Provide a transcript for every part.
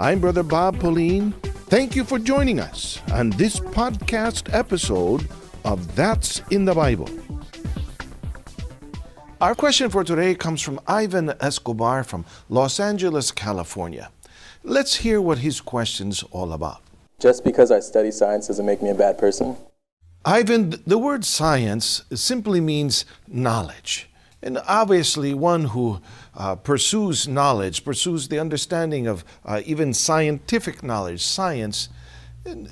I'm Brother Bob Pauline. Thank you for joining us on this podcast episode of That's in the Bible. Our question for today comes from Ivan Escobar from Los Angeles, California. Let's hear what his question's all about. Just because I study science doesn't make me a bad person? Ivan, the word science simply means knowledge. And obviously, one who uh, pursues knowledge, pursues the understanding of uh, even scientific knowledge, science,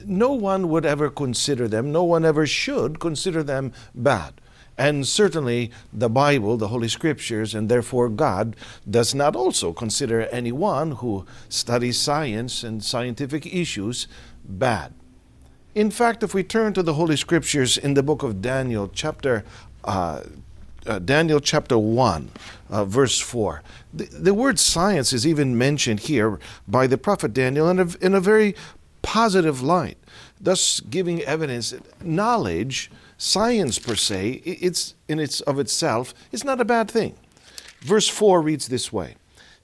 no one would ever consider them, no one ever should consider them bad. And certainly the Bible, the Holy Scriptures, and therefore God does not also consider anyone who studies science and scientific issues bad. In fact, if we turn to the Holy Scriptures in the book of Daniel, chapter uh, uh, Daniel chapter 1, uh, verse 4. The, the, word science is even mentioned here by the prophet Daniel in a, in a very positive light, thus giving evidence that knowledge, science per se, it's in its of itself is not a bad thing. Verse 4 reads this way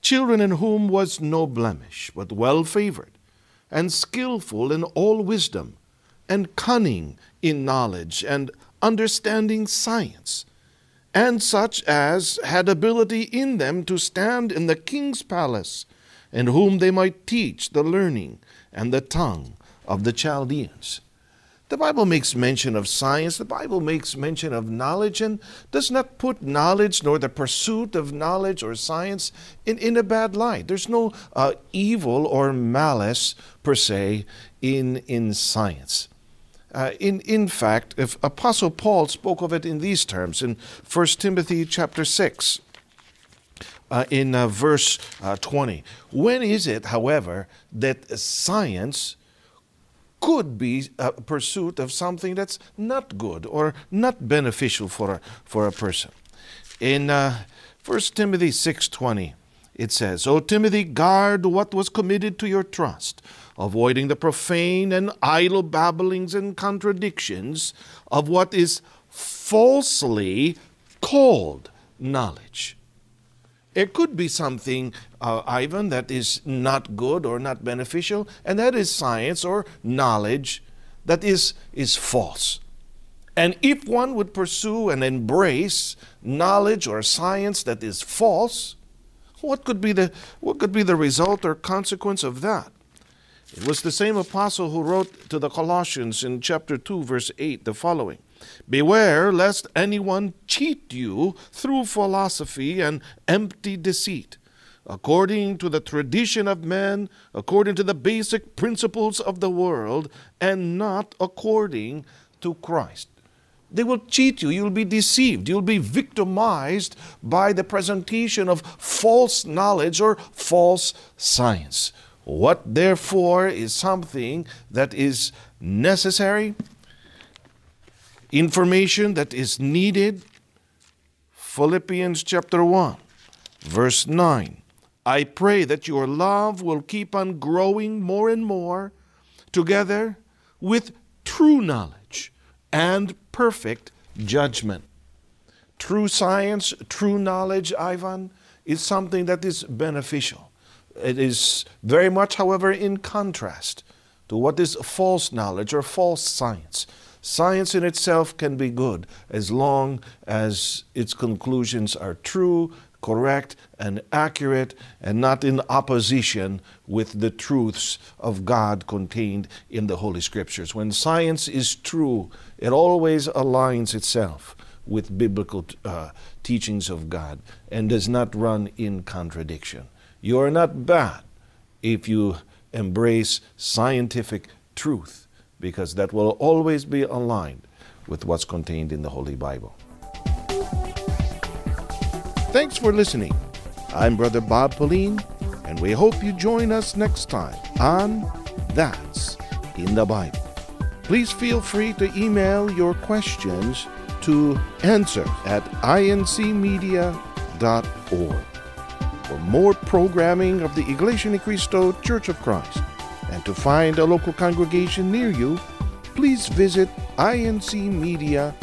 Children in whom was no blemish, but well favored, and skillful in all wisdom, and cunning in knowledge, and understanding science and such as had ability in them to stand in the king's palace, and whom they might teach the learning and the tongue of the Chaldeans. The Bible makes mention of science, the Bible makes mention of knowledge, and does not put knowledge nor the pursuit of knowledge or science in, in a bad light. There's no uh, evil or malice per se in, in science. Uh, in, in fact, if Apostle Paul spoke of it in these terms in 1 Timothy chapter 6, uh, in uh, verse uh, 20. When is it, however, that science could be a pursuit of something that's not good or not beneficial for a, for a person? In uh, 1 Timothy 6.20, it says, O Timothy, guard what was committed to your trust avoiding the profane and idle babblings and contradictions of what is falsely called knowledge. It could be something, uh, Ivan, that is not good or not beneficial, and that is science or knowledge that is, is false. And if one would pursue and embrace knowledge or science that is false, what could be the, what could be the result or consequence of that? It was the same apostle who wrote to the Colossians in chapter 2, verse 8, the following Beware lest anyone cheat you through philosophy and empty deceit, according to the tradition of men, according to the basic principles of the world, and not according to Christ. They will cheat you. You'll be deceived. You'll be victimized by the presentation of false knowledge or false science. What therefore is something that is necessary, information that is needed? Philippians chapter 1, verse 9. I pray that your love will keep on growing more and more together with true knowledge and perfect judgment. True science, true knowledge, Ivan, is something that is beneficial. It is very much, however, in contrast to what is false knowledge or false science. Science in itself can be good as long as its conclusions are true, correct, and accurate, and not in opposition with the truths of God contained in the Holy Scriptures. When science is true, it always aligns itself with biblical uh, teachings of God and does not run in contradiction. You are not bad if you embrace scientific truth, because that will always be aligned with what's contained in the Holy Bible. Thanks for listening. I'm Brother Bob Pauline, and we hope you join us next time on That's in the Bible. Please feel free to email your questions to answer at incmedia.org for more programming of the Iglesia Ni Cristo Church of Christ. And to find a local congregation near you, please visit incmedia.org.